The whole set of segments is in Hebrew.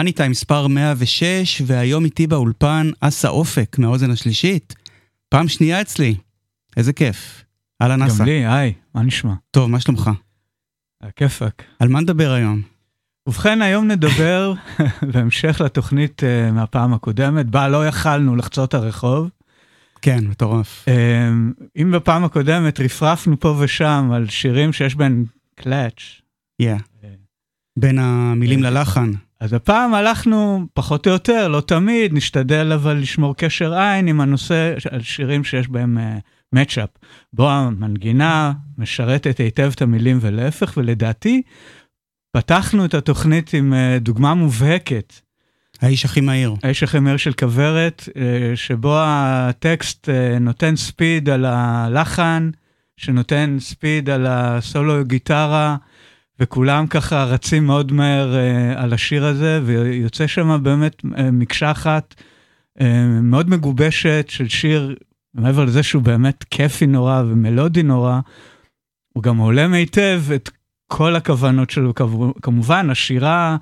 מאני טיים מספר 106, והיום איתי באולפן אסה אופק מהאוזן השלישית. פעם שנייה אצלי, איזה כיף. אהלן אסה. גם לי, היי, מה נשמע? טוב, מה שלומך? הכיפאק. על מה נדבר היום? ובכן, היום נדבר, בהמשך לתוכנית uh, מהפעם הקודמת, בה לא יכלנו לחצות הרחוב. כן, מטורף. Uh, אם בפעם הקודמת רפרפנו פה ושם על שירים שיש בהם קלאץ'. Yeah. Uh, בין המילים uh, ללחן. אז הפעם הלכנו פחות או יותר, לא תמיד, נשתדל אבל לשמור קשר עין עם הנושא על שירים שיש בהם מצ'אפ, uh, בו המנגינה משרתת היטב את המילים ולהפך, ולדעתי, פתחנו את התוכנית עם uh, דוגמה מובהקת. האיש הכי מהיר. האיש הכי מהיר של כוורת, uh, שבו הטקסט uh, נותן ספיד על הלחן, שנותן ספיד על הסולו גיטרה, וכולם ככה רצים מאוד מהר uh, על השיר הזה, ויוצא שם באמת uh, מקשה אחת uh, מאוד מגובשת של שיר, מעבר לזה שהוא באמת כיפי נורא ומלודי נורא, הוא גם הולם היטב את כל הכוונות שלו, כמובן, השירה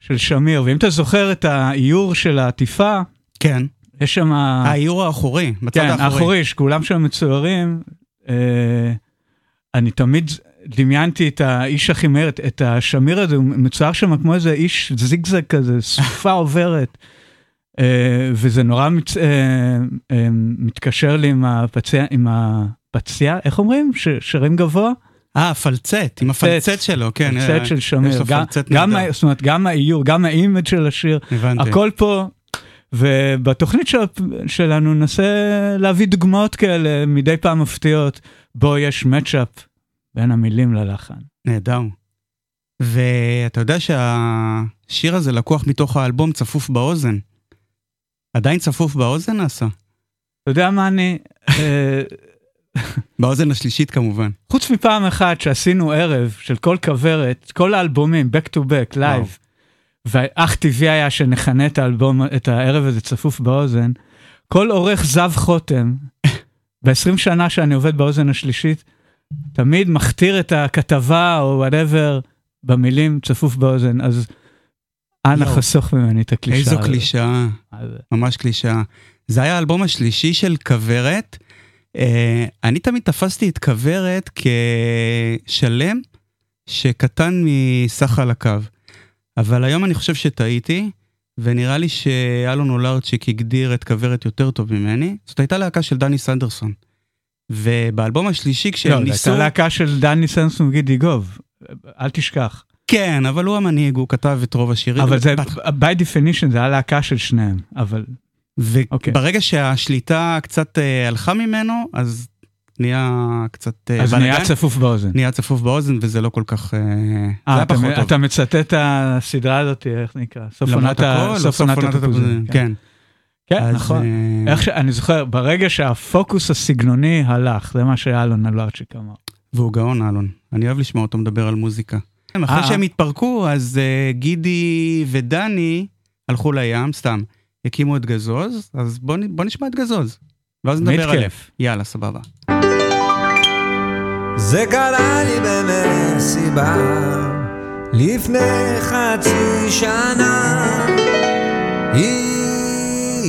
של שמיר, ואם אתה זוכר את האיור של העטיפה, כן. יש שם... האיור האחורי, בצד כן, האחורי. האחורי, שכולם שם מצוירים. אה, אני תמיד דמיינתי את האיש הכי מהר, את השמיר הזה, הוא מצויר שם כמו איזה איש זיגזג כזה, סופה עוברת. אה, וזה נורא מת, אה, אה, מתקשר לי עם הפציע, עם הפציע, איך אומרים? ש, שרים גבוה? אה, הפלצט, עם הפלצט שלו, כן. הפלצט של שמיר. גם, גם. זאת אומרת, גם האיור, גם ה image של השיר, הבנתי. הכל פה. ובתוכנית של, שלנו ננסה להביא דוגמאות כאלה מדי פעם מפתיעות, בו יש match-up בין המילים ללחן. נהדר. ואתה יודע שהשיר הזה לקוח מתוך האלבום צפוף באוזן. עדיין צפוף באוזן נעשה? אתה יודע מה אני... אה, באוזן השלישית כמובן. חוץ מפעם אחת שעשינו ערב של כל כוורת, כל האלבומים, back to back, live, ואך טבעי היה שנכנה את האלבום, את הערב הזה צפוף באוזן, כל עורך זב חוטם, ב-20 שנה שאני עובד באוזן השלישית, תמיד מכתיר את הכתבה או whatever במילים צפוף באוזן, אז אנא. חסוך ממני את הקלישאה. איזו. קלישאה, ממש קלישאה. זה היה האלבום השלישי של כוורת. אה, אני תמיד תפסתי את כוורת כשלם שקטן מסך חלקיו. אבל היום אני חושב שטעיתי, ונראה לי שאלון אולרצ'יק הגדיר את כוורת יותר טוב ממני. זאת הייתה להקה של דני סנדרסון. ובאלבום השלישי לא, כשהם זו ניסו... הייתה להקה של דני סנסון וגידי גוב, אל תשכח. כן, אבל הוא המנהיג, הוא כתב את רוב השירים. אבל זה, בהתח- by definition, זה היה להקה של שניהם, אבל אוקיי. וברגע שהשליטה קצת אה, הלכה ממנו, אז נהיה קצת אה, אז בלאגן. נהיה צפוף באוזן. נהיה צפוף באוזן, וזה לא כל כך... אה, זה אה, היה אתה, פחות טוב. אתה מצטט את הסדרה הזאת, איך נקרא? סוף עונת הכל, סוף עונת התפוזים. התפוזים, כן. כן, אז, נכון. אה, איך ש... אני זוכר, ברגע שהפוקוס הסגנוני הלך, זה מה שאלון אלוארצ'יק אמר. והוא גאון, אלון. אני אוהב לשמוע אותו מדבר על מוזיקה. אחרי אה. שהם התפרקו, אז אה, גידי ודני הלכו לים, סתם. הקימו את גזוז, אז בוא בוא נשמע את גזוז. ואז נדבר. כיף. יאללה, סבבה. זה קרה לי במסיבה לפני חצי שנה. היא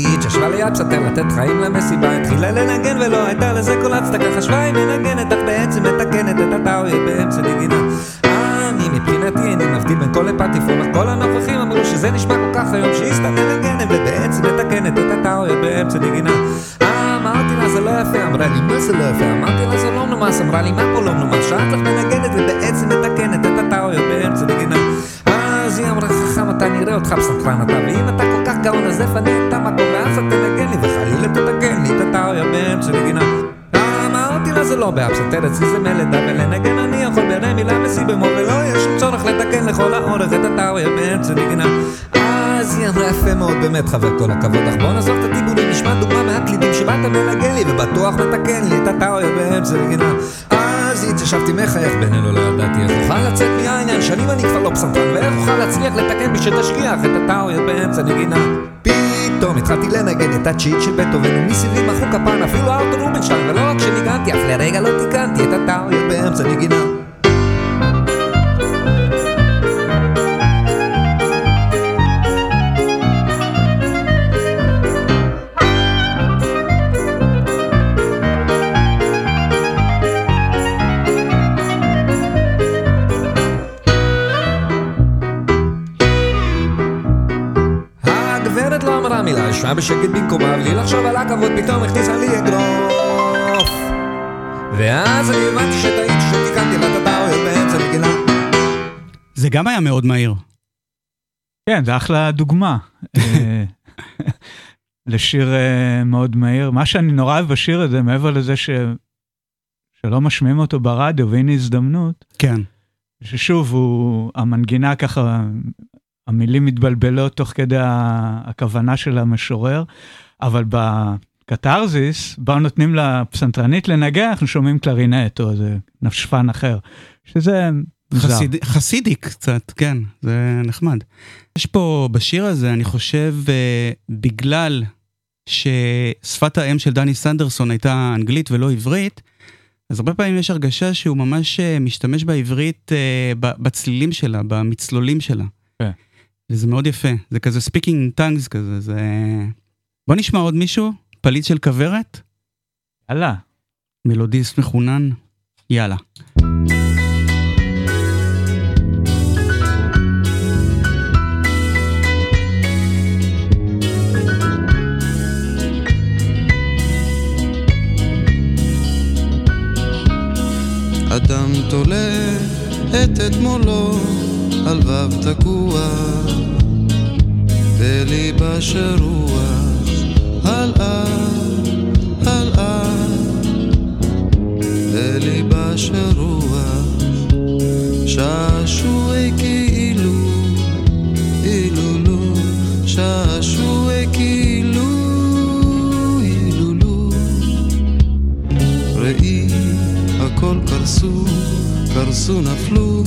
התיישבה ליד פסנתר לתת חיים למסיבה, התחילה לנגן ולא הייתה לזה כל הצדקה, חשבה היא מנגנת, אך בעצם מתקנת את הטאויה באמצע נגינה. אני מבחינתי איני מבדיל בין כל לפטיפון, אך כל הנוכחים אמרו שזה נשמע כל כך היום שהיא סתם מנגנת ובעצם מתקנת את הטאויה באמצע נגינה. אמרתי לה זה לא יפה, אמרה לי מה זה לא יפה? אמרתי לה זה לא נומס, אמרה לי מה פה לא נומס? שאת לך מנגנת ובעצם מתקנת את הטאויה באמצע נגינה. אז היא אמרה חכם אתה נראה אותך פסנתרן אתה ואם אתה כל כך גאון אז תפנה לא בהפסנתר אצלי זה מלדה ולנגן אני יכול ברמי מילה וסי במור ולא יהיה שום צורך לתקן לכל האורך את הטאויה באמצע נגינה. אז היא אמרה יפה מאוד באמת חבר כל הכבוד אך בוא נעזוב את הטיבולים נשמע דוגמה מהקלידים שבאת מנגן לי ובטוח מתקן לי את הטאויה באמצע נגינה. אז התיישבתי מחייך בינינו לא ידעתי איך אוכל לצאת מהעניין שנים אני כבר לא פסנתרן ואיך אוכל להצליח לתקן בי שתשכיח את הטאויה באמצע נגינה. פתאום התחלתי לנגן את הצ'יט של בטהובן ומסביבי מחאו כפיים אפילו ארתור רובינשטיין ולא רק שניגנתי אף לרגע לא תיקנתי את הטאויה באמצע נגינה ישבה בשקט במקומה, בלי לחשוב על הכבוד, פתאום הכניסה לי אגרוף. ואז אני הבנתי שטעיתי שתיקנתי את הטעויות באמצע נגינה. זה גם היה מאוד מהיר. כן, זה אחלה דוגמה. אה, לשיר אה, מאוד מהיר. מה שאני נורא אוהב בשיר הזה, מעבר לזה ש... שלא משמיעים אותו ברדיו, והנה הזדמנות, כן. ששוב, הוא, המנגינה ככה, המילים מתבלבלות תוך כדי הכוונה של המשורר, אבל בקתרזיס, בה נותנים לפסנתרנית לנגן, אנחנו שומעים קלרינט או איזה נפשפן אחר, שזה מוזר. חסיד, חסידי קצת, כן, זה נחמד. יש פה בשיר הזה, אני חושב, אה, בגלל ששפת האם של דני סנדרסון הייתה אנגלית ולא עברית, אז הרבה פעמים יש הרגשה שהוא ממש אה, משתמש בעברית אה, בצלילים שלה, במצלולים שלה. כן. וזה מאוד יפה, זה כזה speaking in tongues כזה, זה... בוא נשמע עוד מישהו, פליט של כוורת, יאללה. מלודיסט מחונן, יאללה. אדם תולה את אתמולו על וו תקוע בליבה של רוח. הלאה, הלאה. בליבה של רוח. שעשועי כאילו אילולו שעשועי כאילו אילולו ראי הכל קרסו, קרסו נפלו.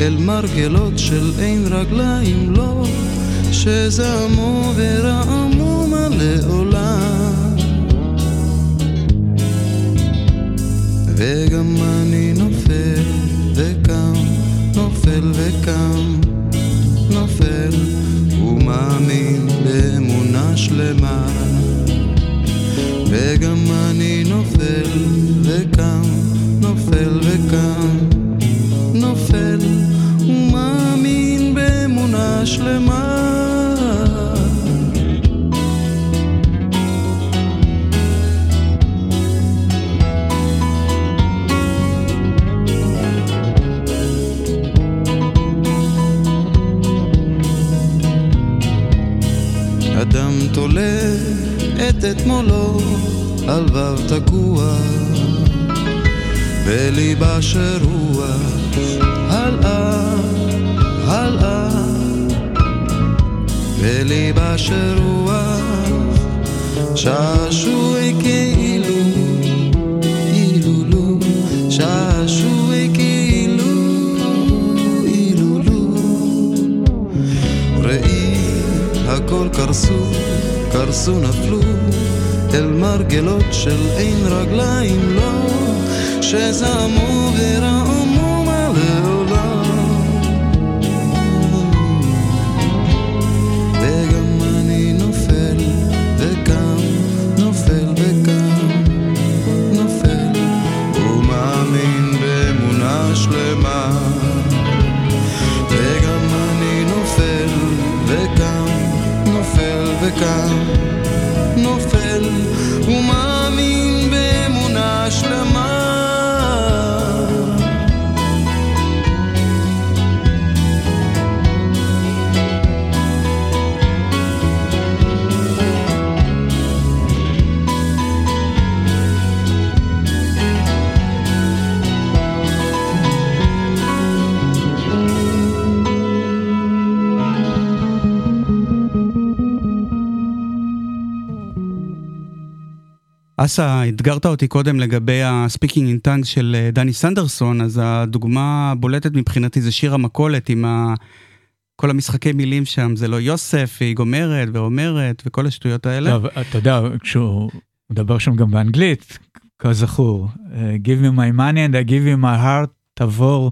אל מרגלות של אין רגליים לו שזעמו ורעמו מלא עולם וגם אני נופל וקם, נופל וקם, נופל ומאמין באמונה שלמה וגם אני נופל וקם, נופל וקם, נופל ומאמין באמונה שלמה. אדם תולה את אתמולו על וו תקוע. בליבה של רוח הלאה, הלאה. בליבה של רוח שעשועי כאילו הכל קרסו, קרסו נפלו אל מרגלות של אין רגליים לו שזעמו ורעמו אסה, אתגרת אותי קודם לגבי ה-Speaking in Tongues של אה, דני סנדרסון, אז הדוגמה הבולטת מבחינתי זה שיר המכולת עם ה... כל המשחקי מילים שם, זה לא יוסף, והיא גומרת ואומרת וכל השטויות האלה. טוב, אתה יודע, כשהוא מדבר שם גם באנגלית, כזכור, אה, Give me my money and I give you my heart, תבור,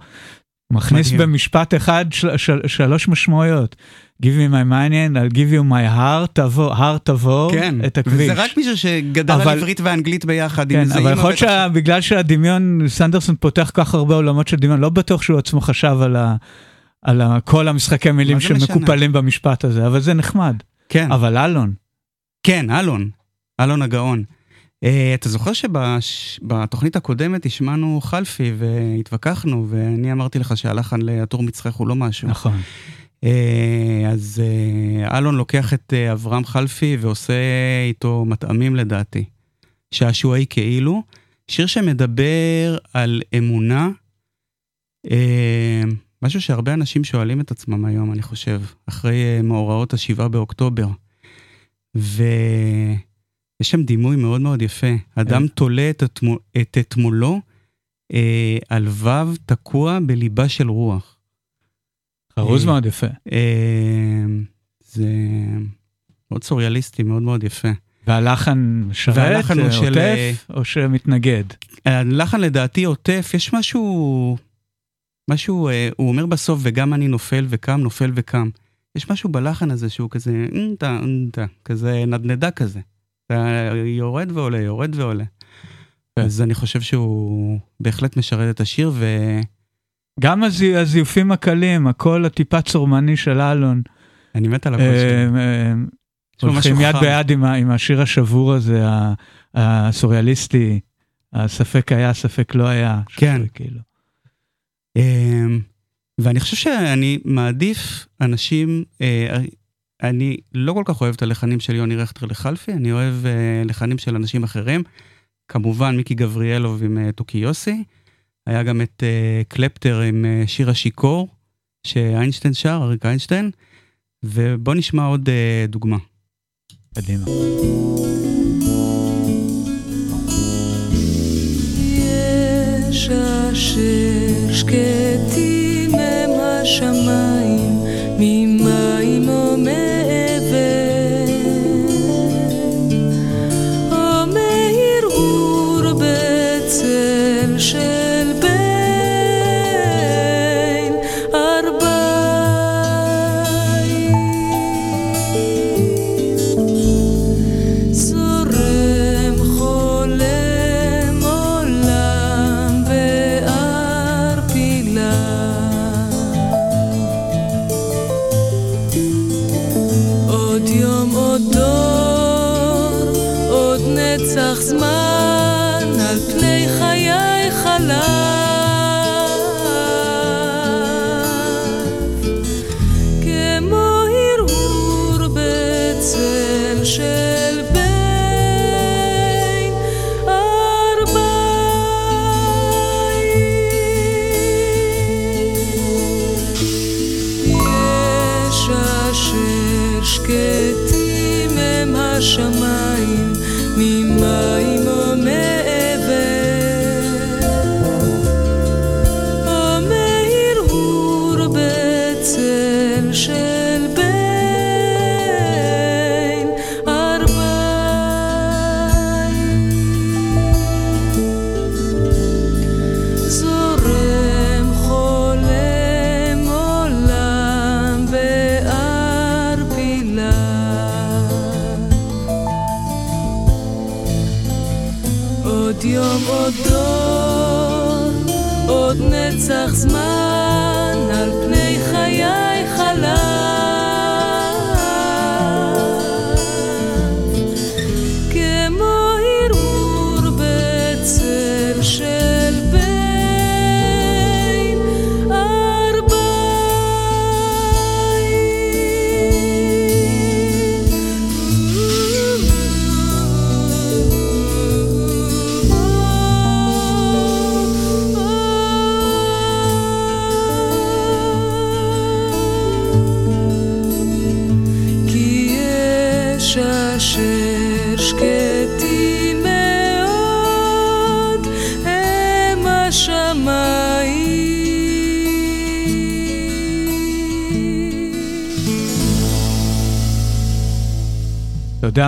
מכניס מדהים. במשפט אחד של, של, שלוש משמעויות. Give me my money and I'll give you my heart, תבור, heart תבור כן, את הכביש. וזה רק מישהו שגדל על אבל- עברית ואנגלית ביחד. כן, אבל יכול להיות בטח- שבגלל שהדמיון, סנדרסון פותח כל כך הרבה עולמות של דמיון, לא בטוח שהוא עצמו חשב על, ה, על ה, כל המשחקי מילים זה משנה? שמקופלים במשפט הזה, אבל זה נחמד. כן, אבל אלון, כן, אלון, אלון הגאון. Uh, אתה זוכר שבתוכנית הקודמת השמענו חלפי והתווכחנו, ואני אמרתי לך שהלחן לעטור מצחך הוא לא משהו. נכון. Uh, אז uh, אלון לוקח את אברהם חלפי ועושה איתו מטעמים לדעתי. שעשועי כאילו, שיר שמדבר על אמונה, משהו שהרבה אנשים שואלים את עצמם היום, אני חושב, אחרי מאורעות השבעה באוקטובר. ו... יש שם דימוי מאוד מאוד יפה. אדם כן. תולה את, התמו, את אתמולו אה, על וו תקוע בליבה של רוח. חרוז אה, מאוד יפה. אה, זה מאוד סוריאליסטי, מאוד מאוד יפה. והלחן שרת, והלחן הוא אה, של, עוטף, או שמתנגד? הלחן לדעתי עוטף, יש משהו, משהו, אה, הוא אומר בסוף, וגם אני נופל וקם, נופל וקם. יש משהו בלחן הזה שהוא כזה, כזה נדנדה כזה. אתה יורד ועולה, יורד ועולה. כן. אז אני חושב שהוא בהחלט משרת את השיר, ו... גם הזי- הזיופים הקלים, הקול הטיפה צורמני של אלון, אני מת על הקול שלו. הולכים יד. ביד עם עם השיר השבור הזה, הסוריאליסטי, הספק היה, ספק לא היה. כן. כאילו. אמ, ואני חושב שאני מעדיף אנשים, אה, אני לא כל כך אוהב את הלחנים של יוני רכטר לחלפי, אני אוהב אה, לחנים של אנשים אחרים. כמובן מיקי גבריאלוב עם אה, תוכי יוסי, היה גם את אה, קלפטר עם אה, שיר השיכור, שאיינשטיין שר, אריק איינשטיין, ובוא נשמע עוד אה, דוגמה. קדימה. יש אשר שקטים הם השמיים,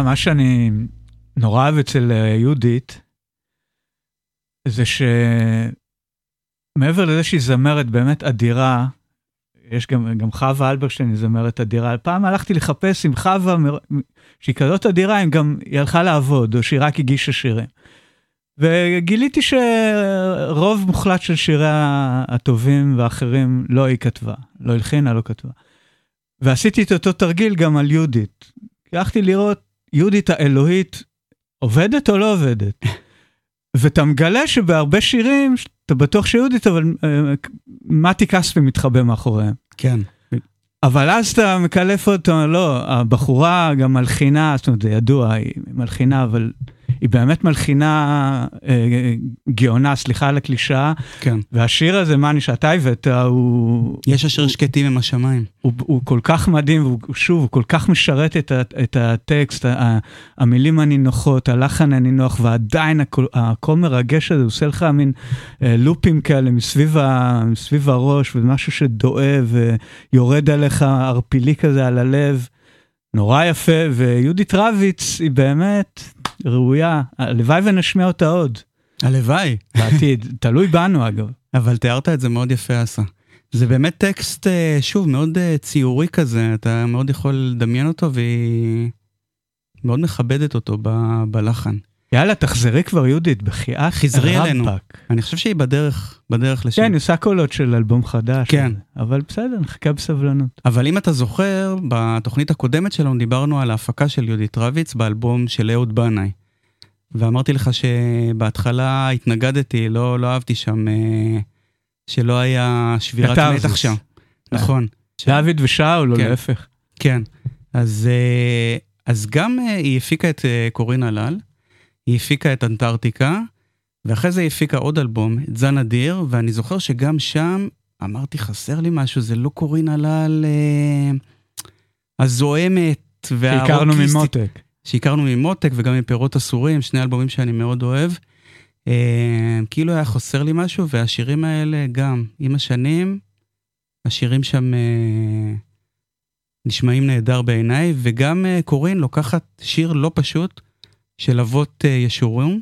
מה שאני נורא אוהב אצל אה, יהודית, זה שמעבר לזה שהיא זמרת באמת אדירה, יש גם, גם חווה אלברשטיין היא זמרת אדירה. פעם הלכתי לחפש עם חווה, שהיא כזאת אדירה, אם גם היא הלכה לעבוד, או שהיא רק הגישה שירים. וגיליתי שרוב מוחלט של שיריה הטובים והאחרים לא היא כתבה, לא הלחינה, לא כתבה. ועשיתי את אותו תרגיל גם על יהודית. הלכתי לראות יהודית האלוהית עובדת או לא עובדת? ואתה מגלה שבהרבה שירים, אתה בטוח שיהודית, אבל אה, מתי כספי מתחבא מאחוריהם. כן. אבל אז אתה מקלף אותו, לא, הבחורה גם מלחינה, זאת אומרת, זה ידוע, היא מלחינה, אבל היא באמת מלחינה אה, גאונה, סליחה על הקלישאה, כן. והשיר הזה, מאני, שאתה הבאת, הוא, יש אשר שקטים הם השמיים. הוא, הוא כל כך מדהים, והוא שוב, הוא כל כך משרת את, ה, את הטקסט, ה, המילים הנינוחות, הלחן הנינוח, ועדיין הקול, הקול מרגש הזה, הוא עושה לך מין אה, לופים כאלה מסביב, ה, מסביב הראש, ומשהו שדואב ויורד עליך ערפילי כזה על הלב. נורא יפה, ויהודית רביץ היא באמת ראויה, הלוואי ונשמיע אותה עוד. הלוואי. בעתיד, תלוי בנו אגב. אבל תיארת את זה מאוד יפה, אסה. זה באמת טקסט, אה, שוב, מאוד אה, ציורי כזה, אתה מאוד יכול לדמיין אותו, והיא מאוד מכבדת אותו ב- בלחן. יאללה, תחזרי כבר יהודית, בחייאת חזרי אלינו. אני חושב שהיא בדרך, בדרך לשם. כן, היא עושה קולות של אלבום חדש. כן. אבל בסדר, נחכה בסבלנות. אבל אם אתה זוכר, בתוכנית הקודמת שלנו דיברנו על ההפקה של יהודית רביץ באלבום של אהוד בנאי. ואמרתי לך שבהתחלה התנגדתי, לא, לא אהבתי שם, אה, שלא היה שבירת. מתח שם. נכון. דוד ושאול, או כן. להפך. כן. אז, אה, אז גם אה, היא הפיקה את אה, קורין הלל, היא הפיקה את אנטארקטיקה, ואחרי זה היא הפיקה עוד אלבום, את זן אדיר, ואני זוכר שגם שם אמרתי, חסר לי משהו, זה לא קורין הלל אה, הזוהמת שהכרנו והרוקיסטית. ממותק. שהכרנו ממותק וגם מפירות אסורים, שני אלבומים שאני מאוד אוהב. אה, כאילו היה חסר לי משהו, והשירים האלה גם, עם השנים, השירים שם אה, נשמעים נהדר בעיניי, וגם אה, קורין לוקחת שיר לא פשוט של אבות אה, ישורון,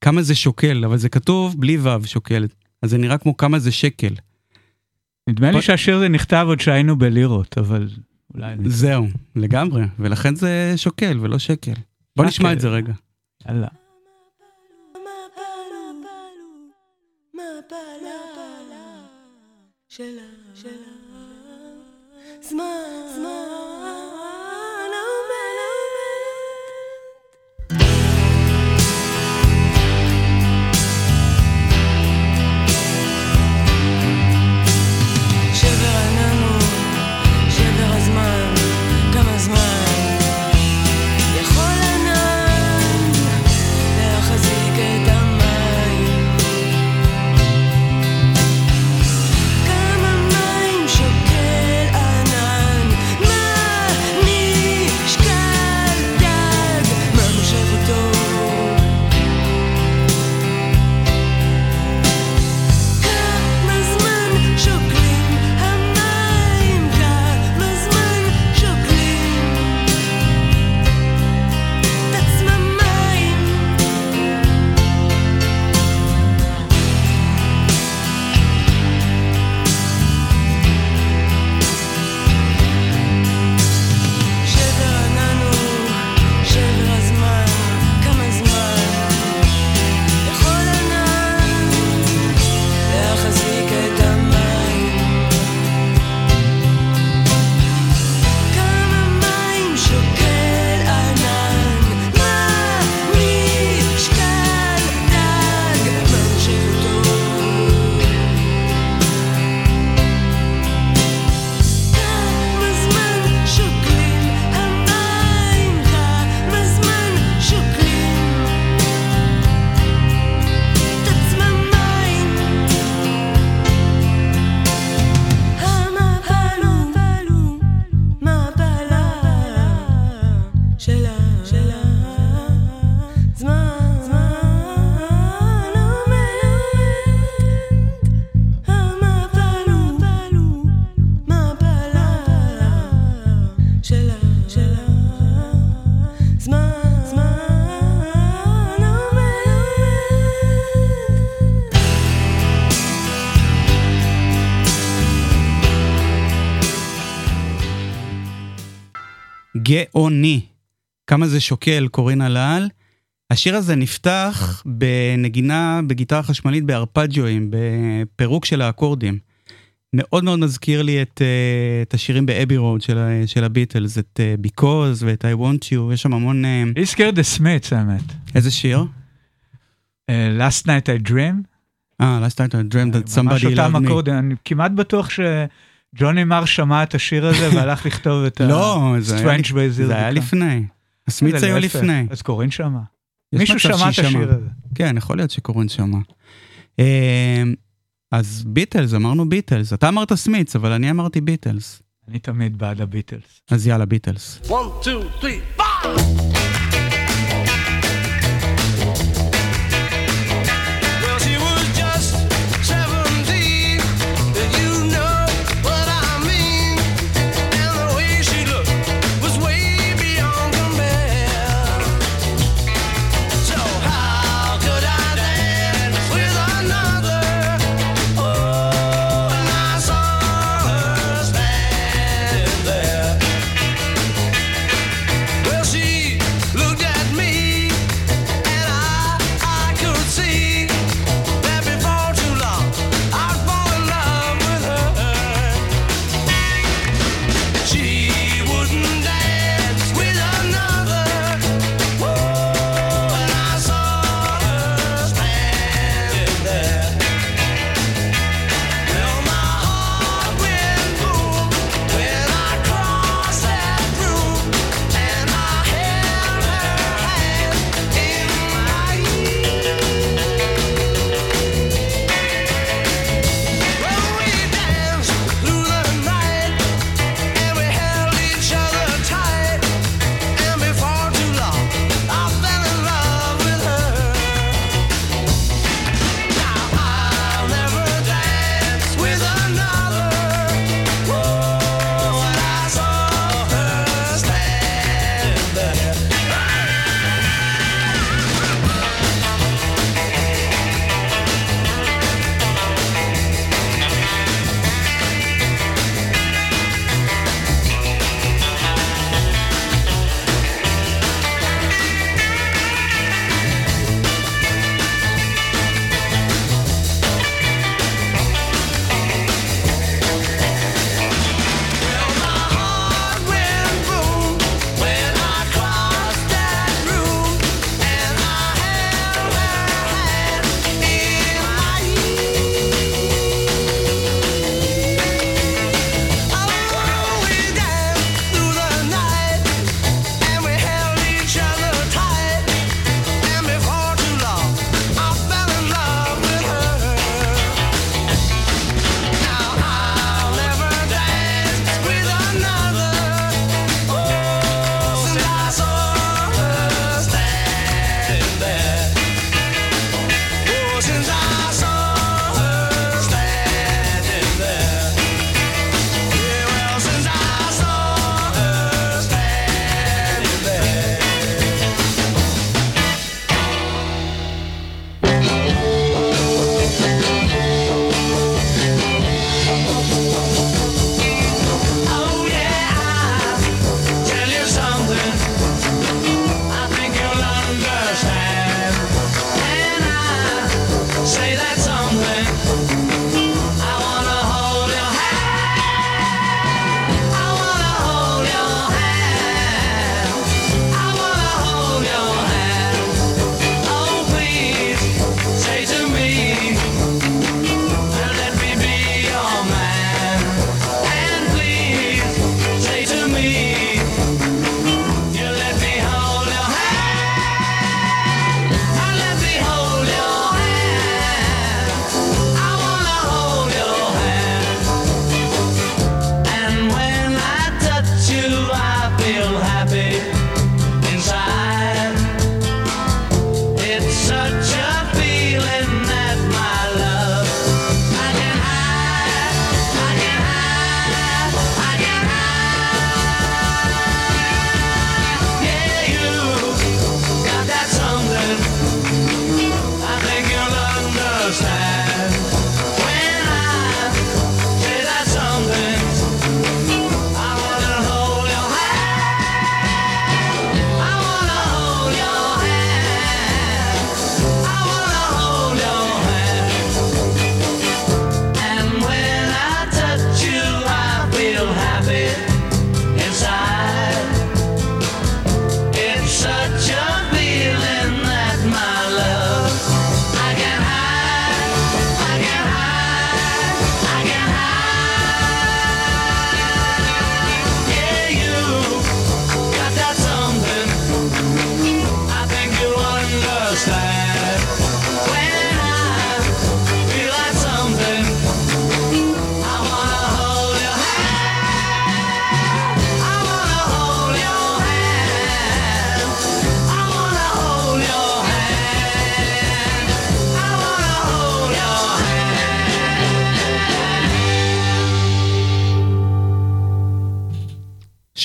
כמה זה שוקל, אבל זה כתוב בלי ו' שוקלת, אז זה נראה כמו כמה זה שקל. נדמה לי שהשיר הזה נכתב עוד שהיינו בלירות, אבל אולי... זהו, לגמרי, ולכן זה שוקל ולא שקל. בוא. נשמע את זה רגע. יאללה. שבר גאוני. כמה זה שוקל, קורין הלל. השיר הזה נפתח בנגינה בגיטרה חשמלית בארפג'יואים, בפירוק של האקורדים. מאוד מאוד מזכיר לי את, אה, את השירים באבי רוד של, של הביטלס, את אה, Because ואת I Want You, יש שם המון... אה, הזכיר את The Smiths האמת. איזה שיר? אה, Last Night I Dream. אה, Last night I dreamed that ממש somebody אותם loved me. אקורדים. אני כמעט בטוח ג'וני מר שמע את השיר הזה והלך לכתוב את ה-Strange Bay לא, זה היה לפני. הסמיץ היה לפני. אז קורין שמע. מישהו שמע את השיר הזה. כן, יכול להיות שקורין שמע. אמ, אז ביטלס, אמרנו ביטלס. אתה אמרת סמיץ, אבל אני אמרתי ביטלס. אני תמיד בעד הביטלס. אז יאללה, ביטלס. 1, 2, 3, 4!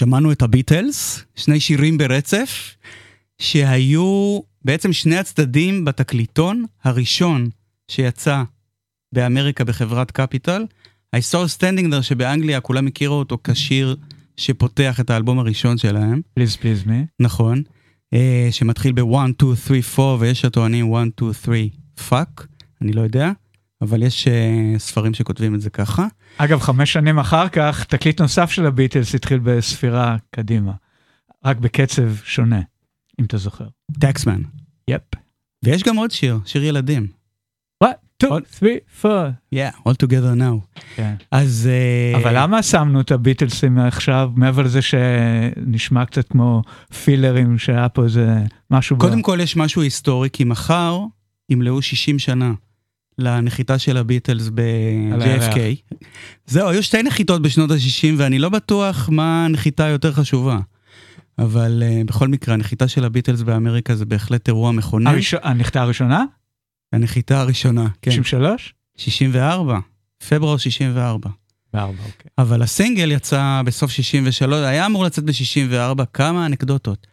שמענו את הביטלס, שני שירים ברצף, שהיו בעצם שני הצדדים בתקליטון הראשון שיצא באמריקה בחברת קפיטל. I saw standing there שבאנגליה כולם הכירו אותו כשיר שפותח את האלבום הראשון שלהם, Please Please Me. נכון, אה, שמתחיל ב-1, 2, 3, 4 ויש הטוענים 1, 2, 3, fuck, אני לא יודע, אבל יש אה, ספרים שכותבים את זה ככה. אגב, חמש שנים אחר כך, תקליט נוסף של הביטלס התחיל בספירה קדימה. רק בקצב שונה, אם אתה זוכר. טקסמן. יפ. ויש גם עוד שיר, שיר ילדים. 1, 2, עוד- 3, 4. Yeah, all together now. כן. אז... אה, אבל למה שמנו את הביטלסים עכשיו, מעבר לזה שנשמע קצת כמו פילרים שהיה פה איזה משהו... קודם כל יש משהו היסטורי, כי מחר ימלאו 60 שנה לנחיתה של הביטלס. ב-JFK. זהו, היו שתי נחיתות בשנות ה-60 ואני לא בטוח מה הנחיתה היותר חשובה. אבל uh, בכל מקרה, הנחיתה של הביטלס באמריקה זה בהחלט אירוע מכונן. הראשון- הנחיתה הראשונה? הנחיתה הראשונה, כן. 93? 64, פברואר 64. בארבע, אוקיי. אבל הסינגל יצא בסוף 63, היה אמור לצאת ב-64, כמה אנקדוטות.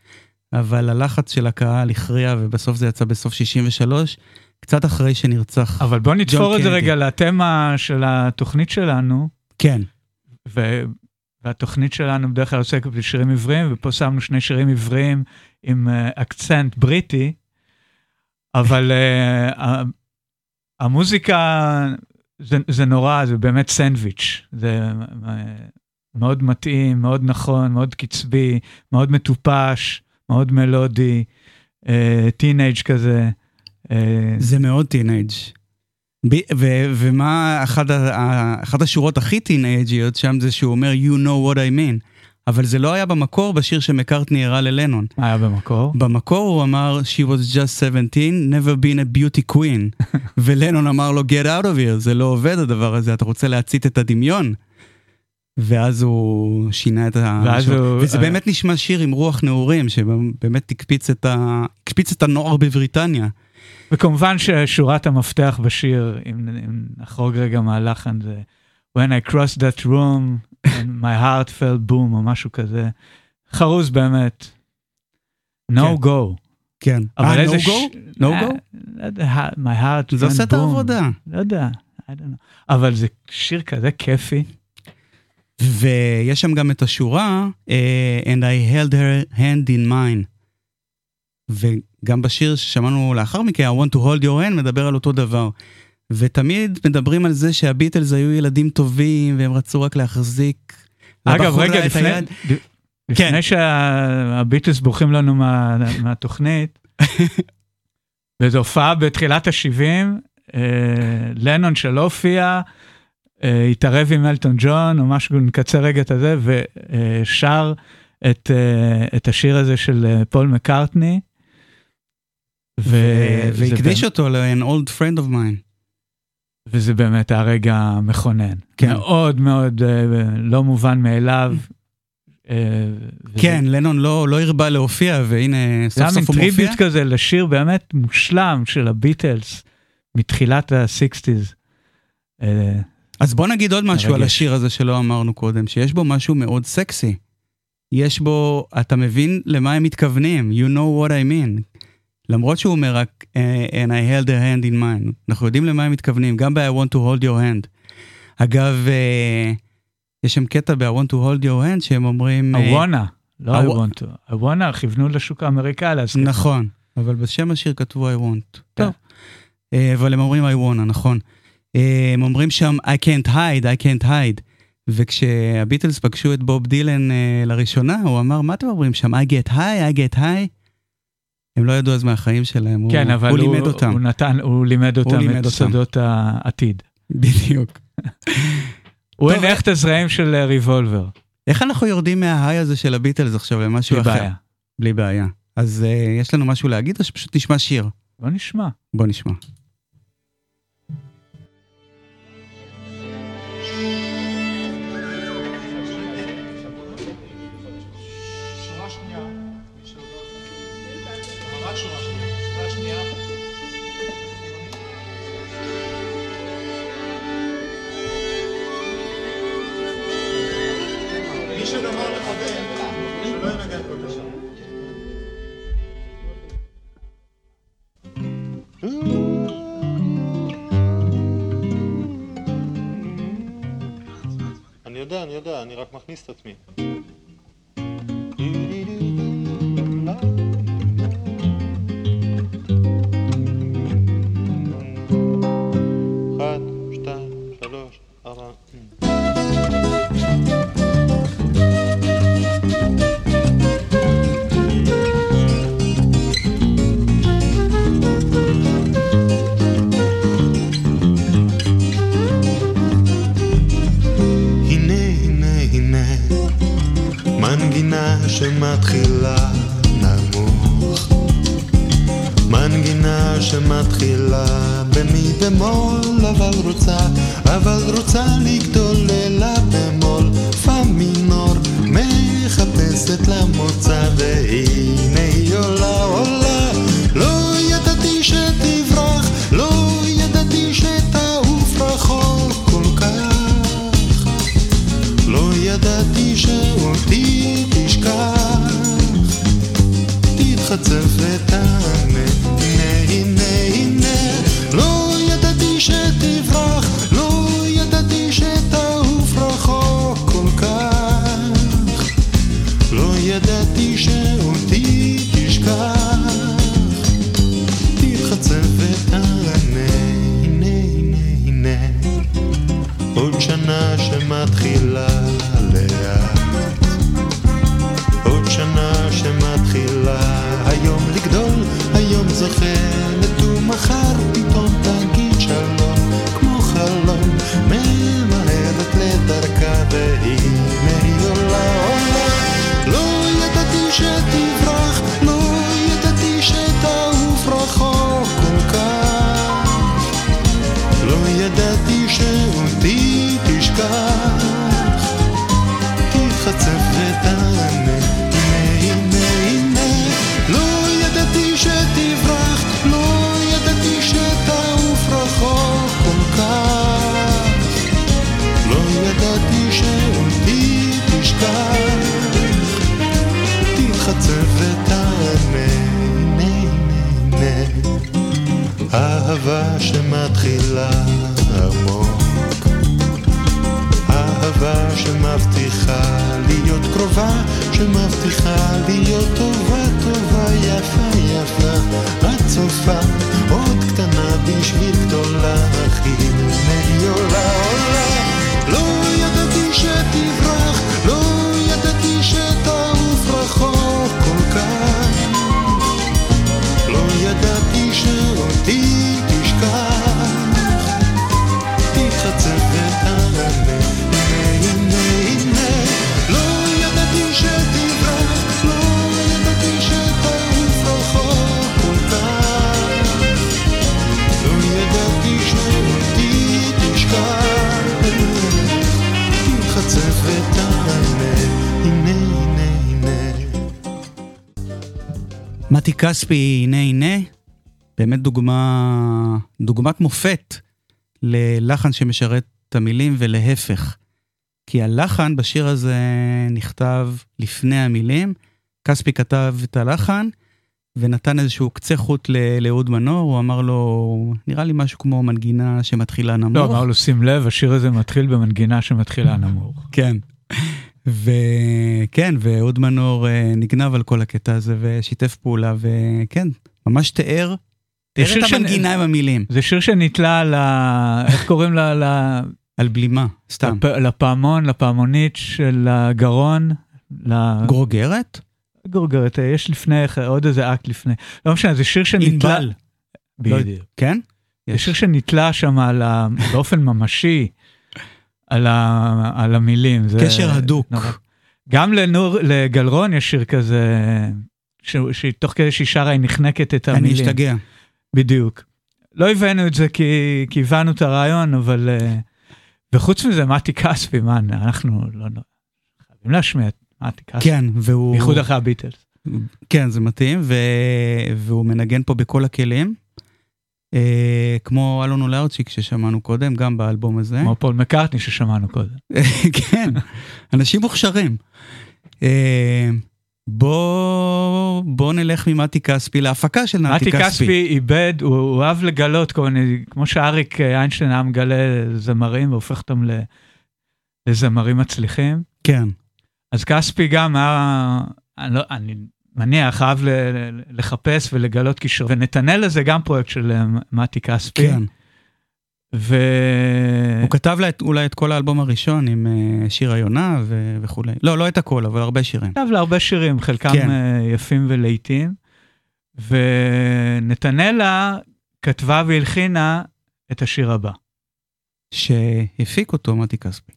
אבל הלחץ של הקהל הכריע ובסוף זה יצא בסוף 63, קצת אחרי שנרצח. אבל בוא נתפור את זה. רגע לתמה של התוכנית שלנו, כן, ו... והתוכנית שלנו בדרך כלל עוסקת בשירים עבריים, ופה שמנו שני שירים עבריים עם אה, אקצנט בריטי, אבל uh, המוזיקה זה, זה נורא, זה באמת סנדוויץ', זה uh, מאוד מתאים, מאוד נכון, מאוד קצבי, מאוד מטופש, מאוד מלודי, טינג' כזה. אה, זה מאוד ו- ומה אחת, אחת השורות הכי טינאייג'יות שם זה שהוא אומר you know what I mean. אבל זה לא היה במקור בשיר שמקארטני הראה ללנון. מה היה במקור? במקור הוא אמר she was just 17, never been a beauty queen. ולנון אמר לו get out of here, זה לא עובד הדבר הזה, אתה רוצה להצית את הדמיון. ואז הוא שינה את ה... ואז הוא- וזה באמת נשמע שיר עם רוח נעורים, שבאמת הקפיץ את, ה... הקפיץ את הנוער בבריטניה. וכמובן ששורת המפתח בשיר, אם, אם נחרוג רגע מהלחן, זה When I crossed that room, and my heart felt boom, או משהו כזה. חרוז באמת. No כן. go. כן. אבל אה, איזה no go? No אה, go? לא יודע, my heart זה עושה את. העבודה. לא יודע, I don't know. אבל זה שיר כזה כיפי. ויש שם גם את השורה, אה, And I held her hand in mine. וגם בשיר ששמענו לאחר מכן, I want to hold your hand, מדבר על אותו דבר. ותמיד מדברים על זה שהביטלס היו ילדים טובים, והם רצו רק להחזיק אגב, רגע, לפני, היד. לפני כן. שהביטלס בורחים לנו מה, מהתוכנית, באיזו הופעה בתחילת ה-70, אה, לנון שלא הופיע, אה, התערב עם אלטון ג'ון או משהו, נקצר רגע את הזה, ושר את, אה, את השיר הזה של אה, פול מקארטני. והקדיש אותו ל-an old friend of mine. וזה באמת היה רגע מכונן. כן. מאוד מאוד אה, לא מובן מאליו. אה, כן, לנון לא לא הרבה להופיע, והנה סוף סוף הוא מופיע. טריביוט כזה לשיר באמת מושלם של הביטלס מתחילת ה-60's. אה, אז בוא נגיד עוד משהו על. השיר הזה שלא אמרנו קודם, שיש בו משהו מאוד סקסי. יש בו, אתה מבין למה הם מתכוונים, you know what I mean. למרות שהוא אומר רק, אה, and I held a hand in mine, אנחנו יודעים למה הם מתכוונים, גם ב-I want to hold your hand. אגב, אה, יש שם קטע ב-I want to hold your hand שהם אומרים... I אה, wanna, לא I I wa- want to. I wanna כיוונו לשוק האמריקאי. נכון, אבל בשם השיר כתבו I want. כן. טוב. אה, אבל הם אומרים I wanna, נכון. הם אומרים שם I can't hide, I can't hide. וכשהביטלס פגשו את בוב דילן לראשונה, הוא אמר, מה אתם אומרים שם? I get high, I get high? הם לא ידעו אז מהחיים שלהם, הוא, כן, אבל הוא הוא, לימד אותם. הוא נתן, הוא לימד אותם לימד את אותם. סודות העתיד. בדיוק. הוא הניח את הזרעים של ריבולבר, איך אנחנו יורדים מההיי הזה של הביטלס עכשיו למשהו בלי אחר? בעיה. בלי בעיה. אז אה, יש לנו משהו להגיד או שפשוט נשמע שיר? בוא נשמע. בוא נשמע. אני יודע, אני רק מכניס את עצמי. שמתחילה נמוך. מנגינה שמתחילה במי במול, אבל רוצה, אבל רוצה לגדול אלה במול. פה מינור, מחפשת לה מוצא, והנה היא עולה, עולה. תתחצף מתי כספי, הנה הנה, באמת דוגמה, דוגמת מופת ללחן שמשרת את המילים ולהפך. כי הלחן בשיר הזה נכתב לפני המילים, כספי כתב את הלחן ונתן איזשהו קצה חוט לאהוד מנור, הוא אמר לו, נראה לי משהו כמו מנגינה שמתחילה נמוך. לא, אמר לו, שים לב, השיר הזה מתחיל במנגינה שמתחילה נמוך. כן. וכן, ואהוד מנור אה, נגנב על כל הקטע הזה ושיתף פעולה, וכן, ממש תיאר, תיאר את המנגינה עם המילים, זה שיר שנתלה על ה... איך קוראים לה? ל- על בלימה, סתם. לפ- לפעמון, לפעמונית של הגרון. גרוגרת? לגורגרת, יש לפני, עוד איזה אקט לפני. לא משנה, זה שיר שנתלה... ענבל. לא- בדיוק. כן? זה שיר שנתלה שם על ה... באופן ממשי על, ה... על המילים. קשר הדוק. נורא. גם לנור, לגלרון יש שיר כזה, ש... שתוך כדי שהיא שרה היא נחנקת את אני המילים. אשתגע. בדיוק. לא הבאנו את זה כי, כי הבנו את הרעיון, אבל... אה, וחוץ מזה, מתי כספי, מה, אנחנו לא... לא חייבים להשמיע את מתי כספי. כן, והוא... בייחוד אחרי הביטלס. כן, זה מתאים, ו... והוא מנגן פה בכל הכלים. אה, כמו אלון אולרצ'יק ששמענו קודם, גם באלבום הזה. כמו פול מקארטני ששמענו קודם. כן, אנשים מוכשרים. אה, בוא, בוא נלך ממתי כספי להפקה של נתי מתי כספי. כספי איבד, הוא, הוא אהב לגלות כל מיני, כמו שאריק איינשטיין היה מגלה זמרים והופך אותם ל, לזמרים מצליחים. כן. אז כספי גם היה, אני, לא, אני מניח, אהב לחפש ולגלות קישור. ונתנאל זה גם פרויקט של אה, מתי כספי. כן. ו... הוא כתב לה את- אולי את כל האלבום הראשון עם אה, שיר היונה ו- וכולי. לא, לא את הכל, אבל הרבה שירים. כתב לה הרבה שירים, חלקם כן. אה, יפים ולהיטים. ונתנאלה כתבה והלחינה את השיר הבא. שהפיק אותו מתי כספי.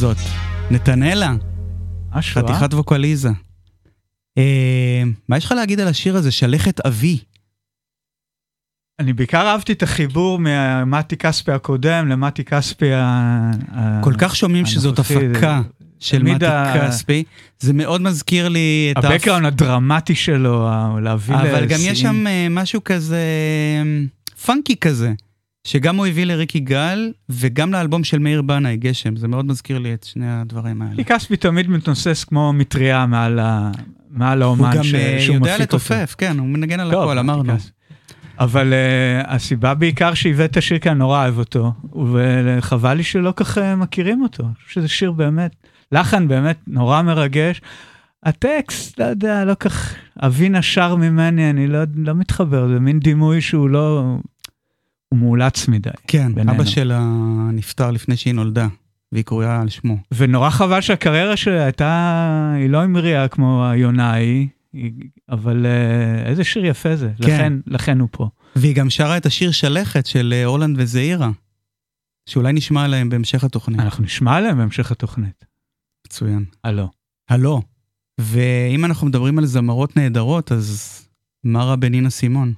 זאת, נתנאלה, משהו, אה? חתיכת ווקליזה. אה, מה יש לך להגיד על השיר הזה, שלכת אבי? אני בעיקר אהבתי את החיבור ממתי כספי הקודם למתי כספי ה... כל כך שומעים שזאת. הפקה של מתי ה- כספי, זה מאוד מזכיר לי את ה... הבקראונד הדרמטי שלו, להביא אבל גם. יש שם אה, משהו כזה אה, פאנקי כזה, שגם הוא הביא לריק יגאל וגם לאלבום של מאיר בנאי, גשם, זה מאוד מזכיר לי את שני הדברים האלה. כי כספי תמיד מתנוסס כמו מטריה מעל, ה... מעל הוא האומן גם ש... אה, שהוא יודע מפיק אותו. לתופף, כן, הוא מנגן על טוב, הכל, אמרנו. אבל uh, הסיבה בעיקר שהבאת את השיר כאן, נורא אוהב אותו, וחבל לי שלא כך uh, מכירים אותו. אני חושב שזה שיר באמת, לחן באמת נורא מרגש. הטקסט, לא יודע, לא כך, אבי נשר ממני, אני לא, לא מתחבר, זה מין דימוי שהוא לא, הוא מאולץ מדי. כן, בינינו. אבא שלה נפטר לפני שהיא נולדה, והיא קרויה על שמו. ונורא חבל שהקריירה שלה הייתה, היא לא המריאה כמו היא- אבל uh, איזה שיר יפה זה, כן. לכן, לכן הוא פה. והיא גם שרה את השיר שלכת של אה, אורלנד וזעירה, שאולי נשמע עליהם בהמשך התוכנית. אנחנו נשמע עליהם בהמשך התוכנית. מצוין. הלו. הלו. ואם אנחנו מדברים על זמרות נהדרות, אז מה רע בנינה סימון?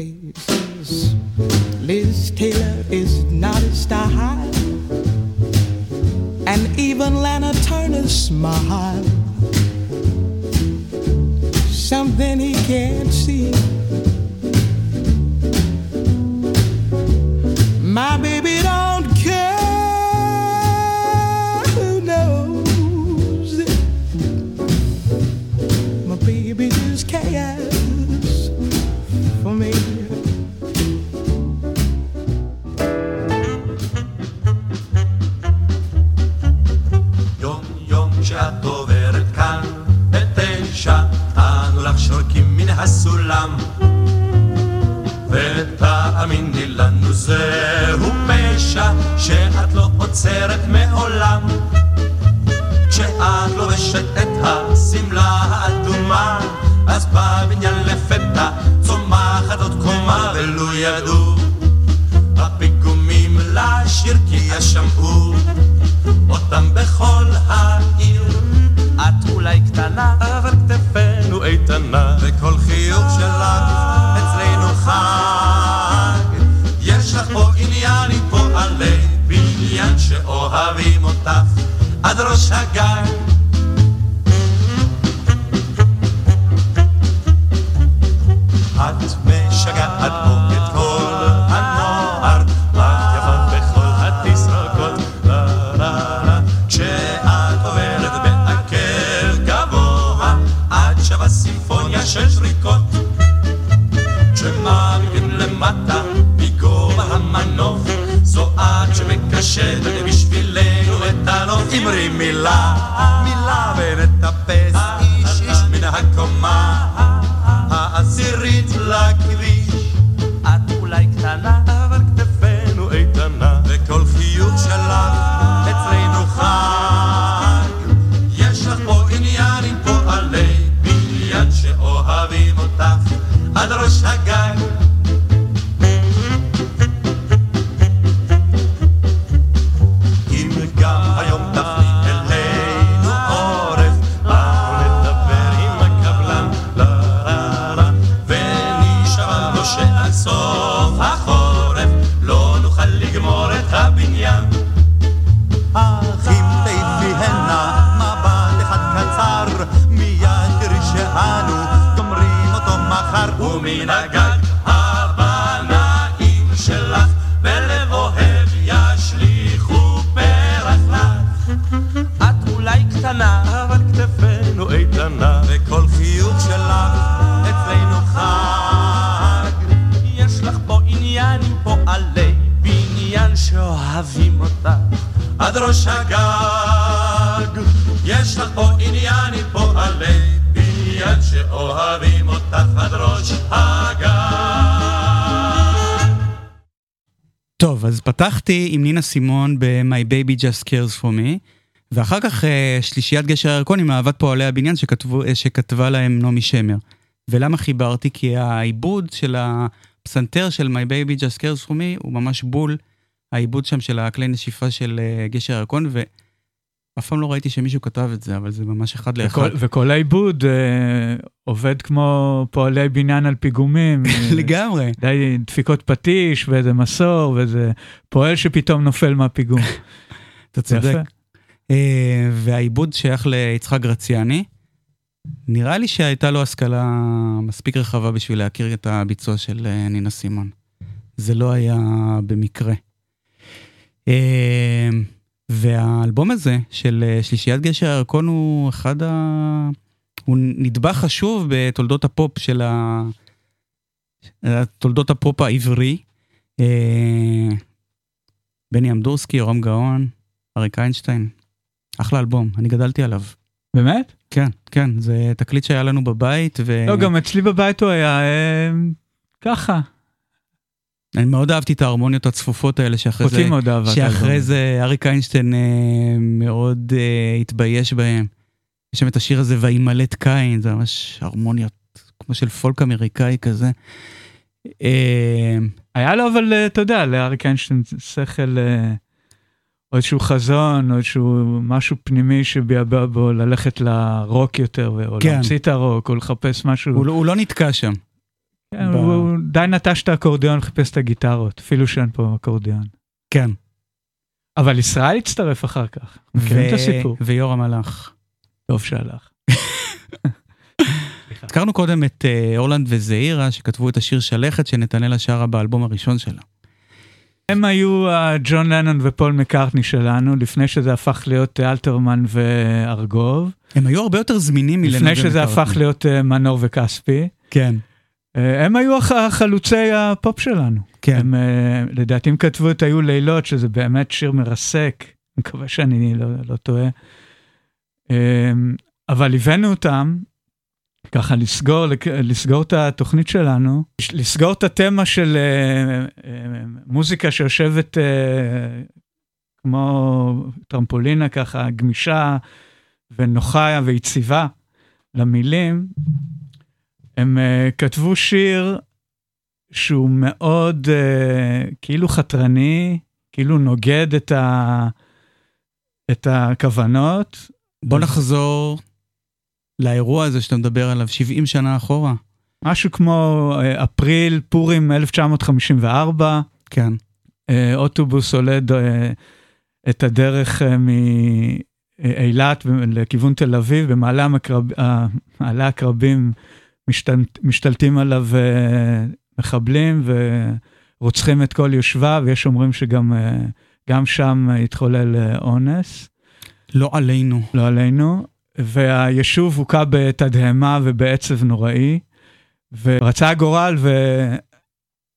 please המנוף, זו את שמקשטת בשבילנו את הנוף. אמרי מילה, מילה ונטפס פתחתי עם נינה סימון ב-My Baby Just Cares For Me, ואחר כך אה, שלישיית גשר הירקון עם אהבת פועלי הבניין שכתבו, אה, שכתבה להם נעמי שמר. ולמה חיברתי? כי העיבוד של הפסנתר של My Baby Just Cares For Me הוא ממש בול העיבוד שם של הכלי נשיפה של אה, גשר הירקון, ואף פעם לא ראיתי שמישהו כתב את זה, אבל זה ממש אחד לאחד. וכל, וכל העיבוד אה, עובד כמו פועלי בניין על פיגומים. אה, לגמרי. די דפיקות פטיש ואיזה מסור ואיזה פועל שפתאום נופל מהפיגום. אתה צודק. אה, והעיבוד שייך ליצחק גרציאני. נראה לי שהייתה לו השכלה מספיק רחבה בשביל להכיר את הביצוע של אה, נינה סימון. זה לא היה במקרה. אה, והאלבום הזה של אה, שלישיית גשר הירקון הוא אחד ה... הוא נדבך חשוב בתולדות הפופ של ה... תולדות הפופ העברי. אה, בני אמדורסקי, יורם גאון, אריק איינשטיין. אחלה אלבום, אני גדלתי עליו. באמת? כן, כן, זה תקליט שהיה לנו בבית, ו... לא, גם אצלי בבית הוא היה אה, ככה. אני מאוד אהבתי את ההרמוניות הצפופות האלה, שאחרי זה... מאוד האלבום. שאחרי זה אריק איינשטיין אה, מאוד אה, התבייש בהם. יש שם את השיר הזה, וימלט קין, זה ממש הרמוניות כמו של פולק אמריקאי כזה. אה, היה לו אבל, אה, אתה יודע, לאריק איינשטיין שכל, אה, או איזשהו חזון, או איזשהו משהו פנימי שביעבע בו ללכת לרוק יותר, או כן. להמציא את הרוק, או לחפש משהו. הוא לא- הוא לא נתקע שם. כן, ב- הוא די נטש את האקורדיון, חיפש את הגיטרות, אפילו שאין פה אקורדיון. כן. אבל ישראל הצטרף אחר כך, מכירים את הסיפור. ויורם הלך. טוב שהלך. הזכרנו קודם את אה, אורלנד וזעירה, שכתבו את השיר שלכת שנתנאלה שרה באלבום הראשון שלה. הם היו הג'ון לנון ופול מקארטני שלנו, לפני שזה הפך להיות אה, אלתרמן וארגוב, הם היו הרבה יותר זמינים מלנון לפני שזה ומקארטני. הפך להיות אה, מנור וכספי. כן, הם היו הח- חלוצי הפופ שלנו. כן. הם, אה, לדעתי הם כתבו את היו לילות, שזה באמת שיר מרסק, אני מקווה שאני לא, לא טועה. אה, אבל הבאנו אותם, ככה לסגור, לסגור את התוכנית שלנו, לסגור את התמה של אה, אה, מוזיקה שיושבת אה, כמו טרמפולינה ככה, גמישה ונוחה ויציבה למילים. הם uh, כתבו שיר שהוא מאוד uh, כאילו חתרני, כאילו נוגד את, ה, את הכוונות. בוא נחזור לאירוע הזה שאתה מדבר עליו 70 שנה אחורה. משהו כמו uh, אפריל, פורים 1954, כן. uh, אוטובוס עולה uh, את הדרך uh, מאילת לכיוון תל אביב, במעלה המקרב, uh, הקרבים משתלט, משתלטים עליו uh, מחבלים ורוצחים את כל יושביו, ויש אומרים שגם uh, גם שם התחולל uh, אונס, לא עלינו. לא עלינו, והיישוב הוכה בתדהמה ובעצב נוראי, ורצה הגורל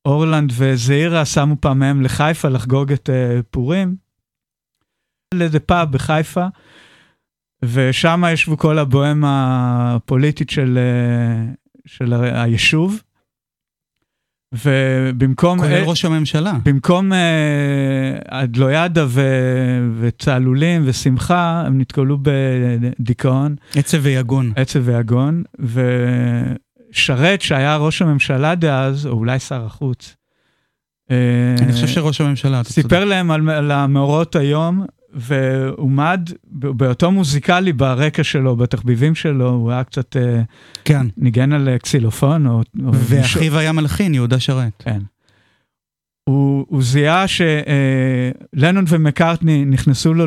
ואורלנד וזעירה שמו פעמיהם לחיפה לחגוג את פורים, לאיזה פאב בחיפה, ושם ישבו כל הבוהמה הפוליטית של, אה, של היישוב. ובמקום, כולל אה, ראש הממשלה. במקום אה, אדלוידה ו- וצהלולים ושמחה, הם נתקלו בדיכאון, עצב ויגון. עצב ויגון, ושרת שהיה ראש הממשלה דאז, או אולי שר החוץ, אה, אני חושב שראש הממשלה, אתה צודק. סיפר להם על, על המאורעות היום, והועמד ב- באותו מוזיקלי ברקע שלו, בתחביבים שלו, הוא היה קצת אה, כן. ניגן על אה, קסילופון, או... ואחיו היה מלחין, יהודה שרת. כן. הוא, הוא זיהה שלנון ומקארטני נכנסו לו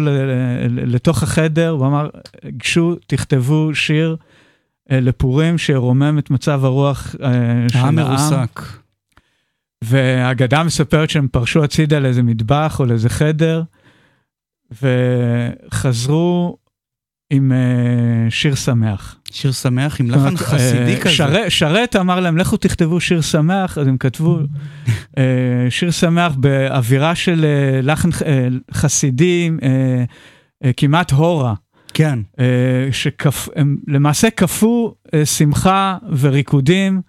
לתוך החדר, הוא אמר, גשו, תכתבו שיר אה, לפורים שירומם את מצב הרוח אה, של העם העם. מרוסק. והאגדה מספרת שהם פרשו הצידה לאיזה מטבח או לאיזה חדר, וחזרו עם אה, שיר שמח. שיר שמח עם לחן חסידי אה, כזה. שרת, שרת אמר להם, לכו תכתבו שיר שמח, אז הם כתבו אה, שיר שמח באווירה של אה, לחן אה, חסידי, אה, אה, כמעט הורה. כן. אה, שהם למעשה כפו אה, שמחה וריקודים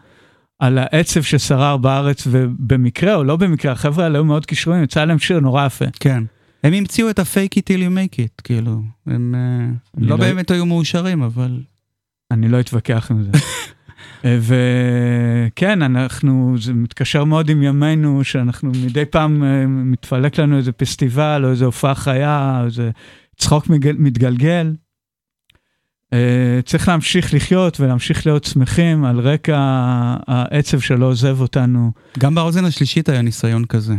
על העצב ששרר בארץ, ובמקרה או לא במקרה, החבר'ה האלה היו מאוד כישורים, יצא להם שיר נורא יפה. כן. הם המציאו את ה-fake it till you make it, כאילו. הם אה, לא לא- באמת היו מאושרים, אבל... אני לא אתווכח עם זה. אה, וכן, אנחנו, זה מתקשר מאוד עם ימינו, שאנחנו מדי פעם אה, מתפלק לנו איזה פסטיבל, או איזה הופעה חיה, או איזה צחוק מתגלגל. צריך להמשיך לחיות ולהמשיך להיות שמחים על רקע העצב שלא עוזב אותנו. גם באוזן השלישית היה ניסיון כזה.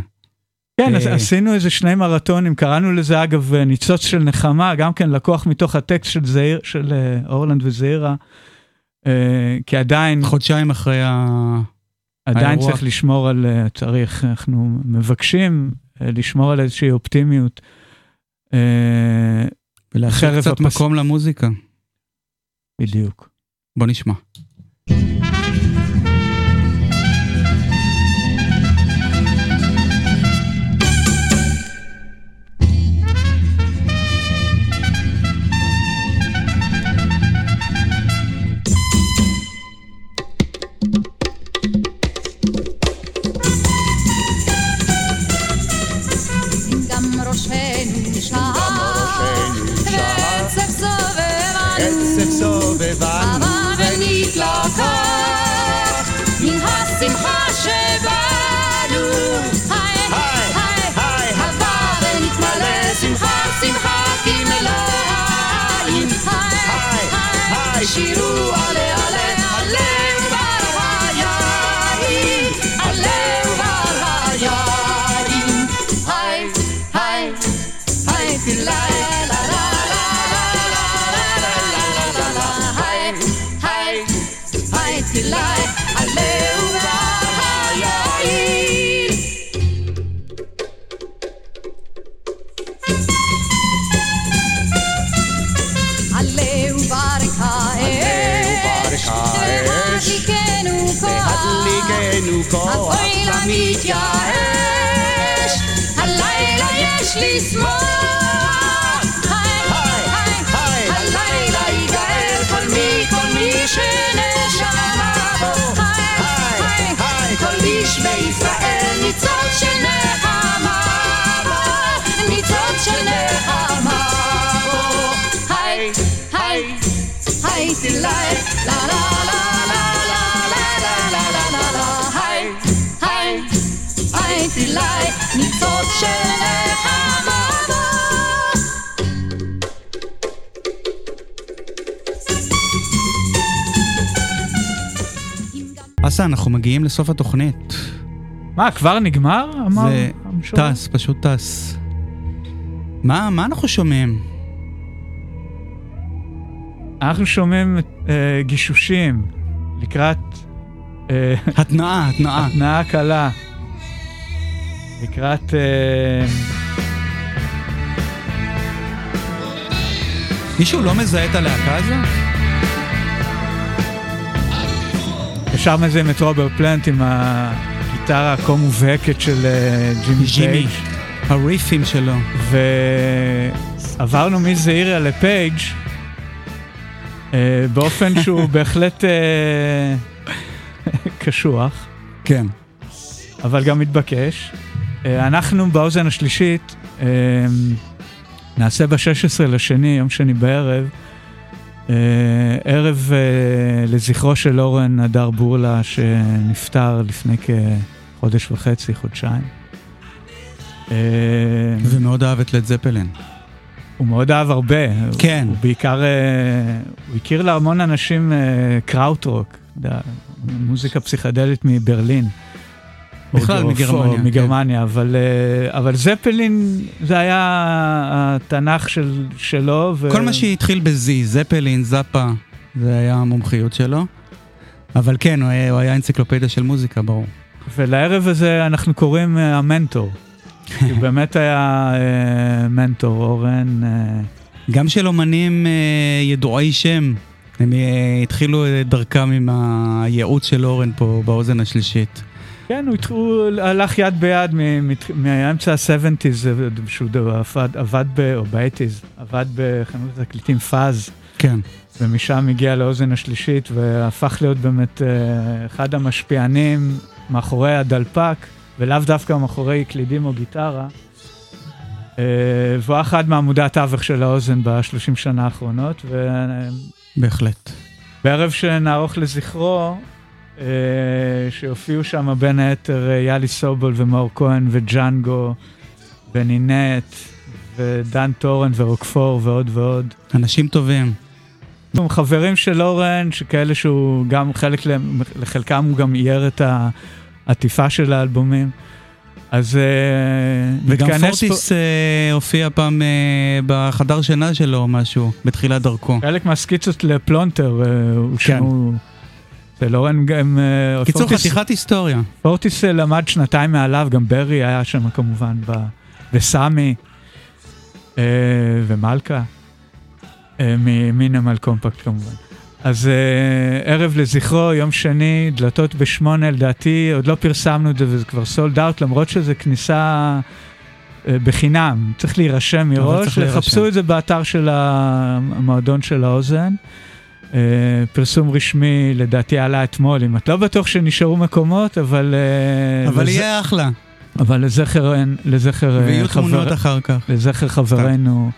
כן, אז אה. עשינו איזה שני מרתונים, קראנו לזה אגב אה, ניצוץ של נחמה, גם כן לקוח מתוך הטקסט של זעיר, של אה, אורלנד וזעירה, כי עדיין, חודשיים אחרי ה... עדיין האירוע. צריך לשמור על, צריך, אנחנו מבקשים לשמור על איזושהי אופטימיות. ולהשאיר חרף קצת הפס- מקום למוזיקה. בדיוק. בוא נשמע. גם ראשנו אסה, אנחנו מגיעים לסוף התוכנית. מה, כבר נגמר? אמר זה המשורר? טס, פשוט טס. מה, מה אנחנו שומעים? אנחנו שומעים אה, גישושים לקראת אה, התנעה, התנעה. התנאה קלה. לקראת... אה, מישהו לא מזהה את הלהקה הזאת? ישר מזהים את רוברט פלנט עם הגיטרה הכה מובהקת של אה, ג'ימי ג'ימי. הריפים שלו. ועברנו מזעיריה לפייג' אה, באופן שהוא בהחלט אה, קשוח, כן. אבל גם מתבקש. אנחנו באוזן השלישית נעשה ב-16 לשני, יום שני בערב, אה, ערב אה, לזכרו של אורן הדר בורלה שנפטר לפני כחודש וחצי, חודשיים. אה, ומאוד אהב את לד זפלין. הוא מאוד אהב הרבה. כן. הוא בעיקר, אה, הוא הכיר להמון אנשים קראוטרוק, יודע, מוזיקה פסיכדלית מברלין. בכלל מגרמניה, כן. מגרמניה, אבל, אה, אבל זפלין זה היה התנ"ך של, שלו. ו... כל מה שהתחיל בזי, זפלין, זאפה, זה היה המומחיות שלו. אבל כן, הוא היה, הוא היה אנציקלופדיה של מוזיקה, ברור. ולערב הזה אנחנו קוראים אה, המנטור. הוא באמת היה אה, מנטור, אורן. אה, גם של אומנים אה, ידועי שם. הם אה, התחילו את דרכם עם הייעוץ של אורן פה באוזן השלישית. כן, הוא, התח- הוא הלך יד ביד מאמצע ה-70's, שהוא עבד, ב... או ב-80's, עבד בחנות תקליטים פאז, כן. ומשם הגיע לאוזן השלישית, והפך להיות באמת אה, אחד המשפיענים מאחורי הדלפק, ולאו דווקא מאחורי קלידים או גיטרה. אה, והוא אחד מעמודי התווך של האוזן בשלושים שנה האחרונות, בהחלט. בערב שנערוך לזכרו, שהופיעו שם בין היתר אה, יאלי סובול ומאור כהן וג'אנגו ונינט ודן טורן ורוקפור ועוד ועוד. אנשים טובים. הם חברים של אורן, שכאלה שהוא גם חלק, לחלקם הוא גם אייר את העטיפה של האלבומים. אז אה, וגם פה- פורטיס אה, הופיע פעם אה, בחדר שינה שלו או משהו, בתחילת דרכו. חלק מהסקיצות לפלונטר, אה, כן. שהוא... הם גם... אה, קיצור, פורטיס- חתיכת היסטוריה. פורטיס למד שנתיים מעליו, גם ברי היה שם כמובן, ב... וסמי, אה, ומלכה, אה, ממינימל קומפקט כמובן. אז אה, ערב לזכרו, יום שני, דלתות בשמונה, לדעתי עוד לא פרסמנו את זה וזה כבר סולד אאוט, למרות שזה כניסה אה, בחינם, צריך להירשם מראש, צריך להירשם. חפשו את זה באתר של המועדון של האוזן. אה, פרסום רשמי לדעתי עלה אתמול, אם את לא בטוח שנשארו מקומות, אבל... אה, אבל לז- יהיה אחלה. אבל לזכר, לזכר, אה, ויהיו חבר- תמונות אחר כך. לזכר חברנו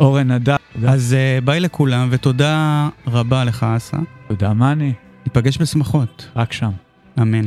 אורן הדר, תודה. אז אה, ביי לכולם, ותודה רבה לך, אסא. תודה, מאני. ניפגש בשמחות. רק שם. אמן.